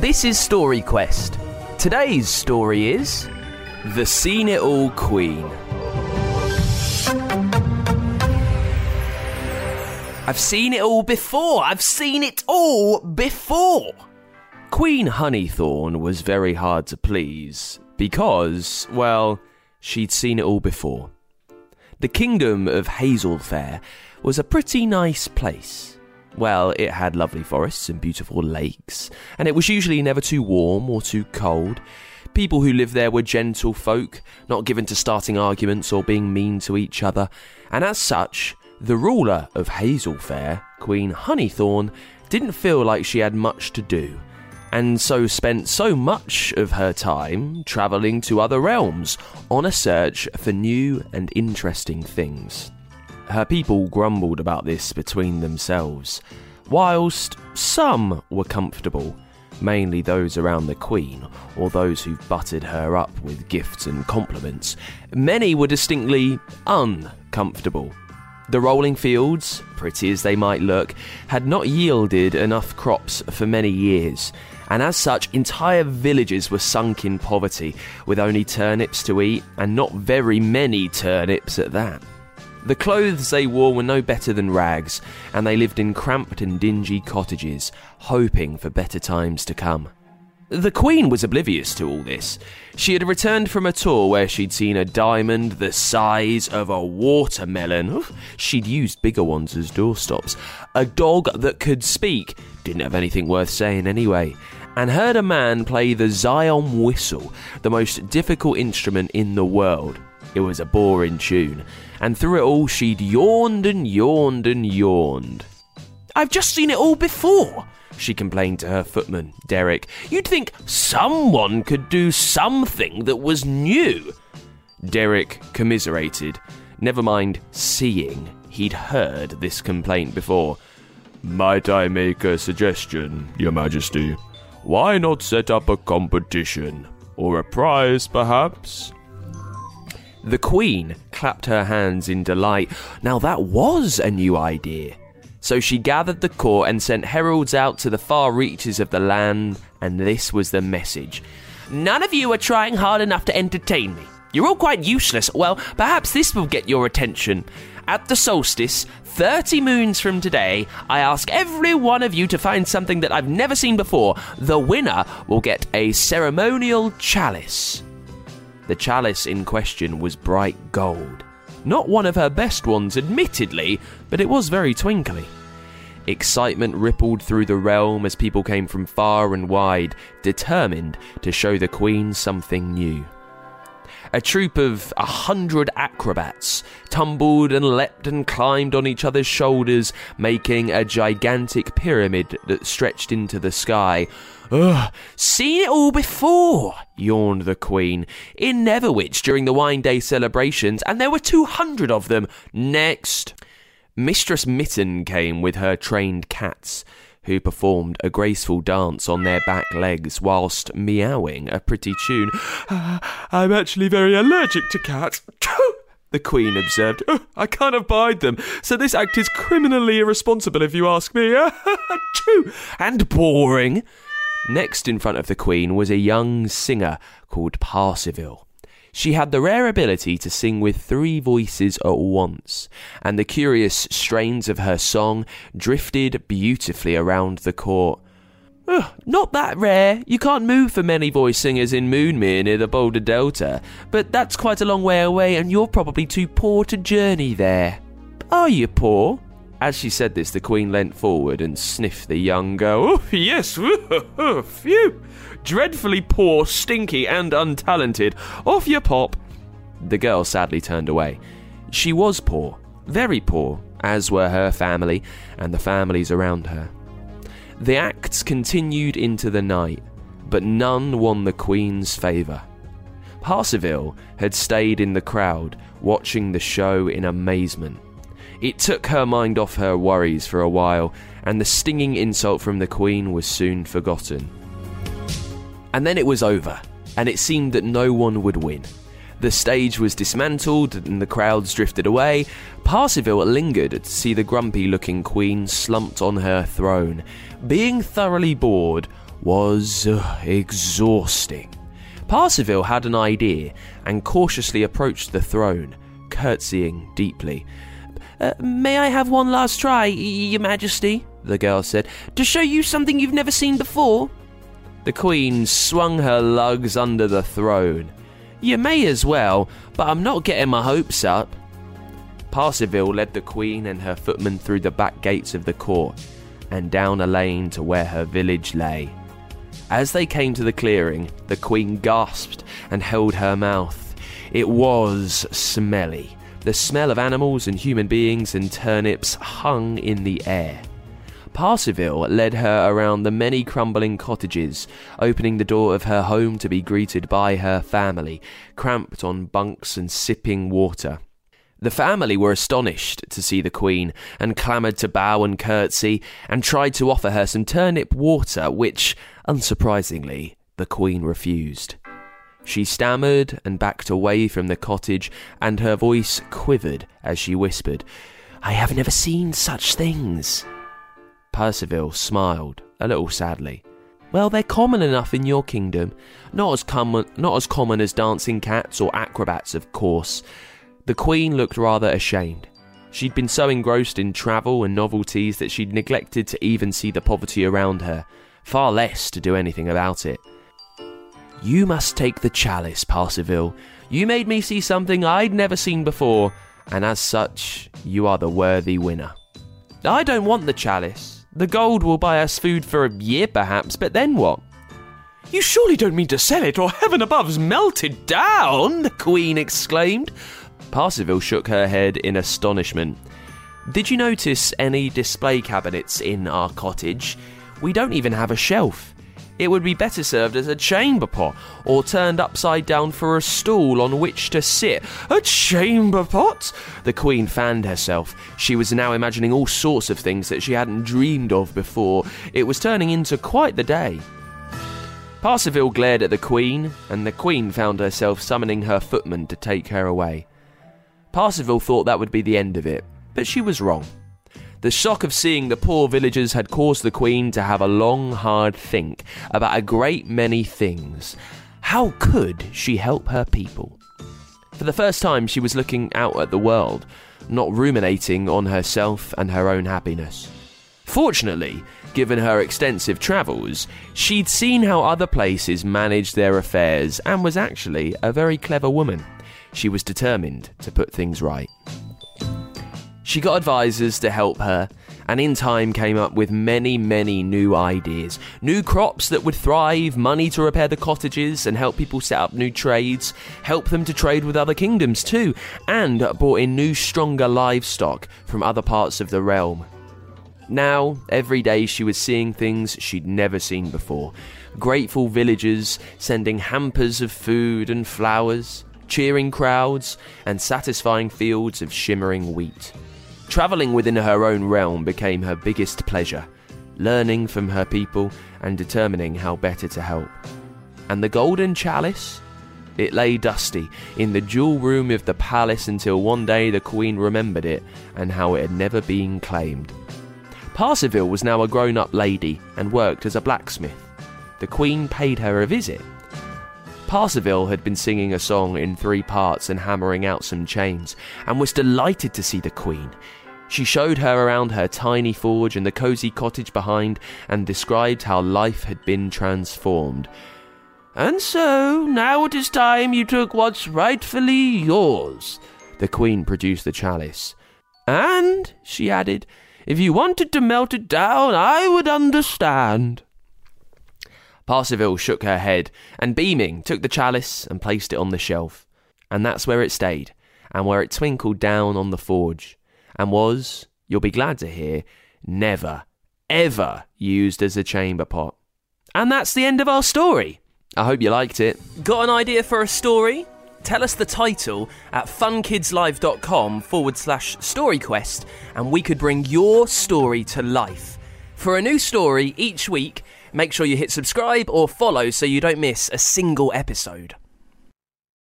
This is Story Quest. Today's story is The Seen It All Queen. I've seen it all before. I've seen it all before. Queen Honeythorn was very hard to please because, well, she'd seen it all before. The kingdom of Hazelfair was a pretty nice place. Well, it had lovely forests and beautiful lakes, and it was usually never too warm or too cold. People who lived there were gentle folk, not given to starting arguments or being mean to each other, and as such, the ruler of Hazelfair, Queen Honeythorn, didn't feel like she had much to do, and so spent so much of her time travelling to other realms on a search for new and interesting things. Her people grumbled about this between themselves, whilst some were comfortable, mainly those around the Queen or those who buttered her up with gifts and compliments. Many were distinctly uncomfortable. The rolling fields, pretty as they might look, had not yielded enough crops for many years, and as such, entire villages were sunk in poverty, with only turnips to eat, and not very many turnips at that. The clothes they wore were no better than rags, and they lived in cramped and dingy cottages, hoping for better times to come. The Queen was oblivious to all this. She had returned from a tour where she'd seen a diamond the size of a watermelon. She'd used bigger ones as doorstops. A dog that could speak, didn't have anything worth saying anyway, and heard a man play the Zion whistle, the most difficult instrument in the world. It was a boring tune, and through it all she'd yawned and yawned and yawned. I've just seen it all before, she complained to her footman, Derek. You'd think someone could do something that was new. Derek commiserated. Never mind seeing, he'd heard this complaint before. Might I make a suggestion, Your Majesty? Why not set up a competition? Or a prize, perhaps? The Queen clapped her hands in delight. Now that was a new idea. So she gathered the court and sent heralds out to the far reaches of the land, and this was the message None of you are trying hard enough to entertain me. You're all quite useless. Well, perhaps this will get your attention. At the solstice, 30 moons from today, I ask every one of you to find something that I've never seen before. The winner will get a ceremonial chalice. The chalice in question was bright gold. Not one of her best ones, admittedly, but it was very twinkly. Excitement rippled through the realm as people came from far and wide, determined to show the Queen something new. A troop of a hundred acrobats tumbled and leapt and climbed on each other's shoulders, making a gigantic pyramid that stretched into the sky. Ugh, seen it all before, yawned the Queen. In Netherwich during the Wine Day celebrations, and there were two hundred of them. Next. Mistress Mitten came with her trained cats, who performed a graceful dance on their back legs whilst meowing a pretty tune. Ah, I'm actually very allergic to cats. The Queen observed, oh, I can't abide them, so this act is criminally irresponsible if you ask me. and boring. Next in front of the Queen was a young singer called Parsifal. She had the rare ability to sing with three voices at once, and the curious strains of her song drifted beautifully around the court. Ugh, not that rare. You can't move for many voice singers in Moonmere near the Boulder Delta, but that's quite a long way away, and you're probably too poor to journey there. Are you poor? As she said this, the Queen leant forward and sniffed the young girl. Oh, yes, phew! Dreadfully poor, stinky, and untalented. Off you pop! The girl sadly turned away. She was poor, very poor, as were her family and the families around her. The acts continued into the night, but none won the Queen's favour. Parsifal had stayed in the crowd, watching the show in amazement. It took her mind off her worries for a while, and the stinging insult from the Queen was soon forgotten. And then it was over, and it seemed that no one would win. The stage was dismantled and the crowds drifted away. Parsifal lingered to see the grumpy looking queen slumped on her throne. Being thoroughly bored was uh, exhausting. Parsifal had an idea and cautiously approached the throne, curtsying deeply. Uh, may I have one last try, Your Majesty? the girl said, to show you something you've never seen before. The Queen swung her lugs under the throne. You may as well, but I'm not getting my hopes up. Parsifal led the Queen and her footmen through the back gates of the court and down a lane to where her village lay. As they came to the clearing, the Queen gasped and held her mouth. It was smelly. The smell of animals and human beings and turnips hung in the air. Parsifal led her around the many crumbling cottages, opening the door of her home to be greeted by her family, cramped on bunks and sipping water. The family were astonished to see the Queen, and clamoured to bow and curtsy, and tried to offer her some turnip water, which, unsurprisingly, the Queen refused. She stammered and backed away from the cottage, and her voice quivered as she whispered, I have never seen such things. Parsifal smiled, a little sadly. Well, they're common enough in your kingdom. Not as common not as common as dancing cats or acrobats, of course. The Queen looked rather ashamed. She'd been so engrossed in travel and novelties that she'd neglected to even see the poverty around her, far less to do anything about it. You must take the chalice, Parsifal. You made me see something I'd never seen before, and as such, you are the worthy winner. I don't want the chalice. The gold will buy us food for a year, perhaps, but then what? You surely don't mean to sell it, or heaven above's melted down! the Queen exclaimed. Parsifal shook her head in astonishment. Did you notice any display cabinets in our cottage? We don't even have a shelf. It would be better served as a chamber pot, or turned upside down for a stool on which to sit. A chamber pot? The Queen fanned herself. She was now imagining all sorts of things that she hadn't dreamed of before. It was turning into quite the day. Parsifal glared at the Queen, and the Queen found herself summoning her footman to take her away. Parsifal thought that would be the end of it, but she was wrong. The shock of seeing the poor villagers had caused the Queen to have a long, hard think about a great many things. How could she help her people? For the first time, she was looking out at the world, not ruminating on herself and her own happiness. Fortunately, given her extensive travels, she'd seen how other places managed their affairs and was actually a very clever woman. She was determined to put things right. She got advisors to help her, and in time came up with many, many new ideas. New crops that would thrive, money to repair the cottages and help people set up new trades, help them to trade with other kingdoms too, and brought in new, stronger livestock from other parts of the realm. Now, every day she was seeing things she'd never seen before. Grateful villagers sending hampers of food and flowers, cheering crowds, and satisfying fields of shimmering wheat. Travelling within her own realm became her biggest pleasure, learning from her people and determining how better to help. And the golden chalice? It lay dusty in the jewel room of the palace until one day the Queen remembered it and how it had never been claimed. Parsifal was now a grown up lady and worked as a blacksmith. The Queen paid her a visit. Parsifal had been singing a song in three parts and hammering out some chains, and was delighted to see the Queen. She showed her around her tiny forge and the cosy cottage behind and described how life had been transformed. And so, now it is time you took what's rightfully yours. The Queen produced the chalice. And, she added, if you wanted to melt it down, I would understand. Parsifal shook her head and, beaming, took the chalice and placed it on the shelf. And that's where it stayed, and where it twinkled down on the forge and was, you'll be glad to hear, never, ever used as a chamber pot. And that's the end of our story. I hope you liked it. Got an idea for a story? Tell us the title at funkidslive.com forward slash storyquest, and we could bring your story to life. For a new story each week, make sure you hit subscribe or follow so you don't miss a single episode.